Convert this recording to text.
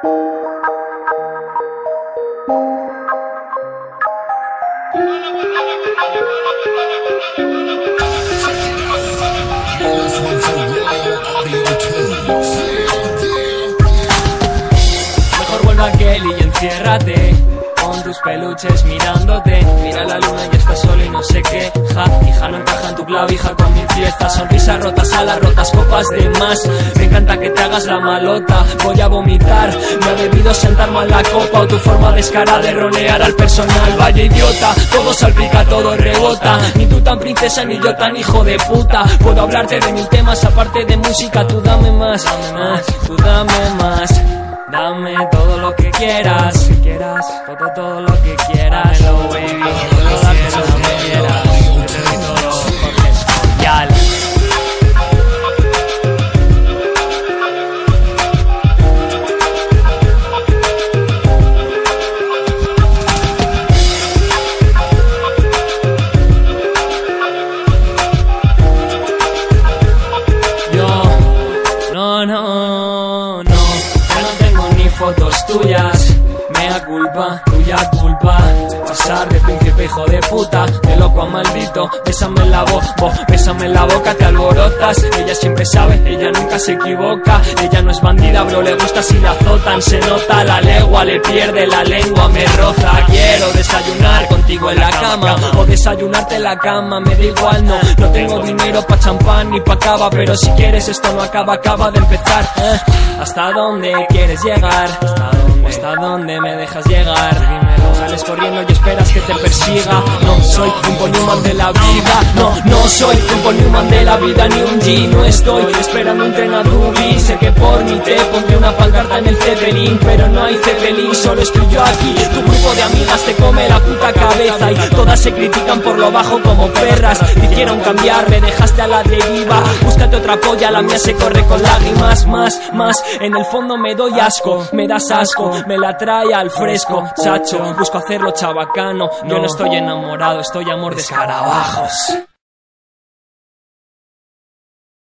Mejor vuelve a Kelly y enciérrate tus peluches mirándote. Mira la luna y estás solo y no sé qué. Ja, hija, no encaja en tu clavija con mi fiesta. Sonrisas rotas, alas rotas, copas de más. Me encanta que te hagas la malota. Voy a vomitar. Me he debido sentar mal la copa o tu forma descarada de ronear al personal. Vaya idiota, todo salpica, todo rebota. Ni tú tan princesa ni yo tan hijo de puta. Puedo hablarte de mil temas aparte de música. Tú dame más, tú dame más. Dame todo lo que quieras, si quieras, todo, todo lo que quieras. Dámelo, baby, fotos tuyas. Mea culpa, tuya culpa. Pasar de príncipe hijo de puta, de loco a maldito. Bésame la boca, bésame la boca, te alborotas. Ella siempre sabe, ella nunca se equivoca. Ella no es bandida, bro, le gusta si la azotan. Se nota la legua, le pierde la lengua, me roza. Quiero desayunar o desayunarte en la cama, me da igual, no. No tengo dinero pa' champán ni pa' cava, pero si quieres esto no acaba, acaba de empezar. ¿eh? ¿Hasta dónde quieres llegar? ¿Hasta dónde? ¿Hasta dónde me dejas llegar? Sales corriendo y esperas que te persiga. No soy un Newman de la vida. No, no soy un Newman de la vida ni un G. No estoy esperando un tren a Dublín. Sé que por mí te pondré una pancarta en el Zeppelin, pero no hay Zeppelin, solo estoy yo aquí. Tu grupo de amigas te come la puta cabeza y todas se critican por lo bajo como perras. Dijeron cambiar, me dejaste a la deriva. Búscate otra polla, la mía se corre con lágrimas. Más, más, en el fondo me doy asco, me das asco, me la trae al fresco, chacho. Busco hacerlo chabacano. Yo no estoy enamorado, estoy amor de escarabajos.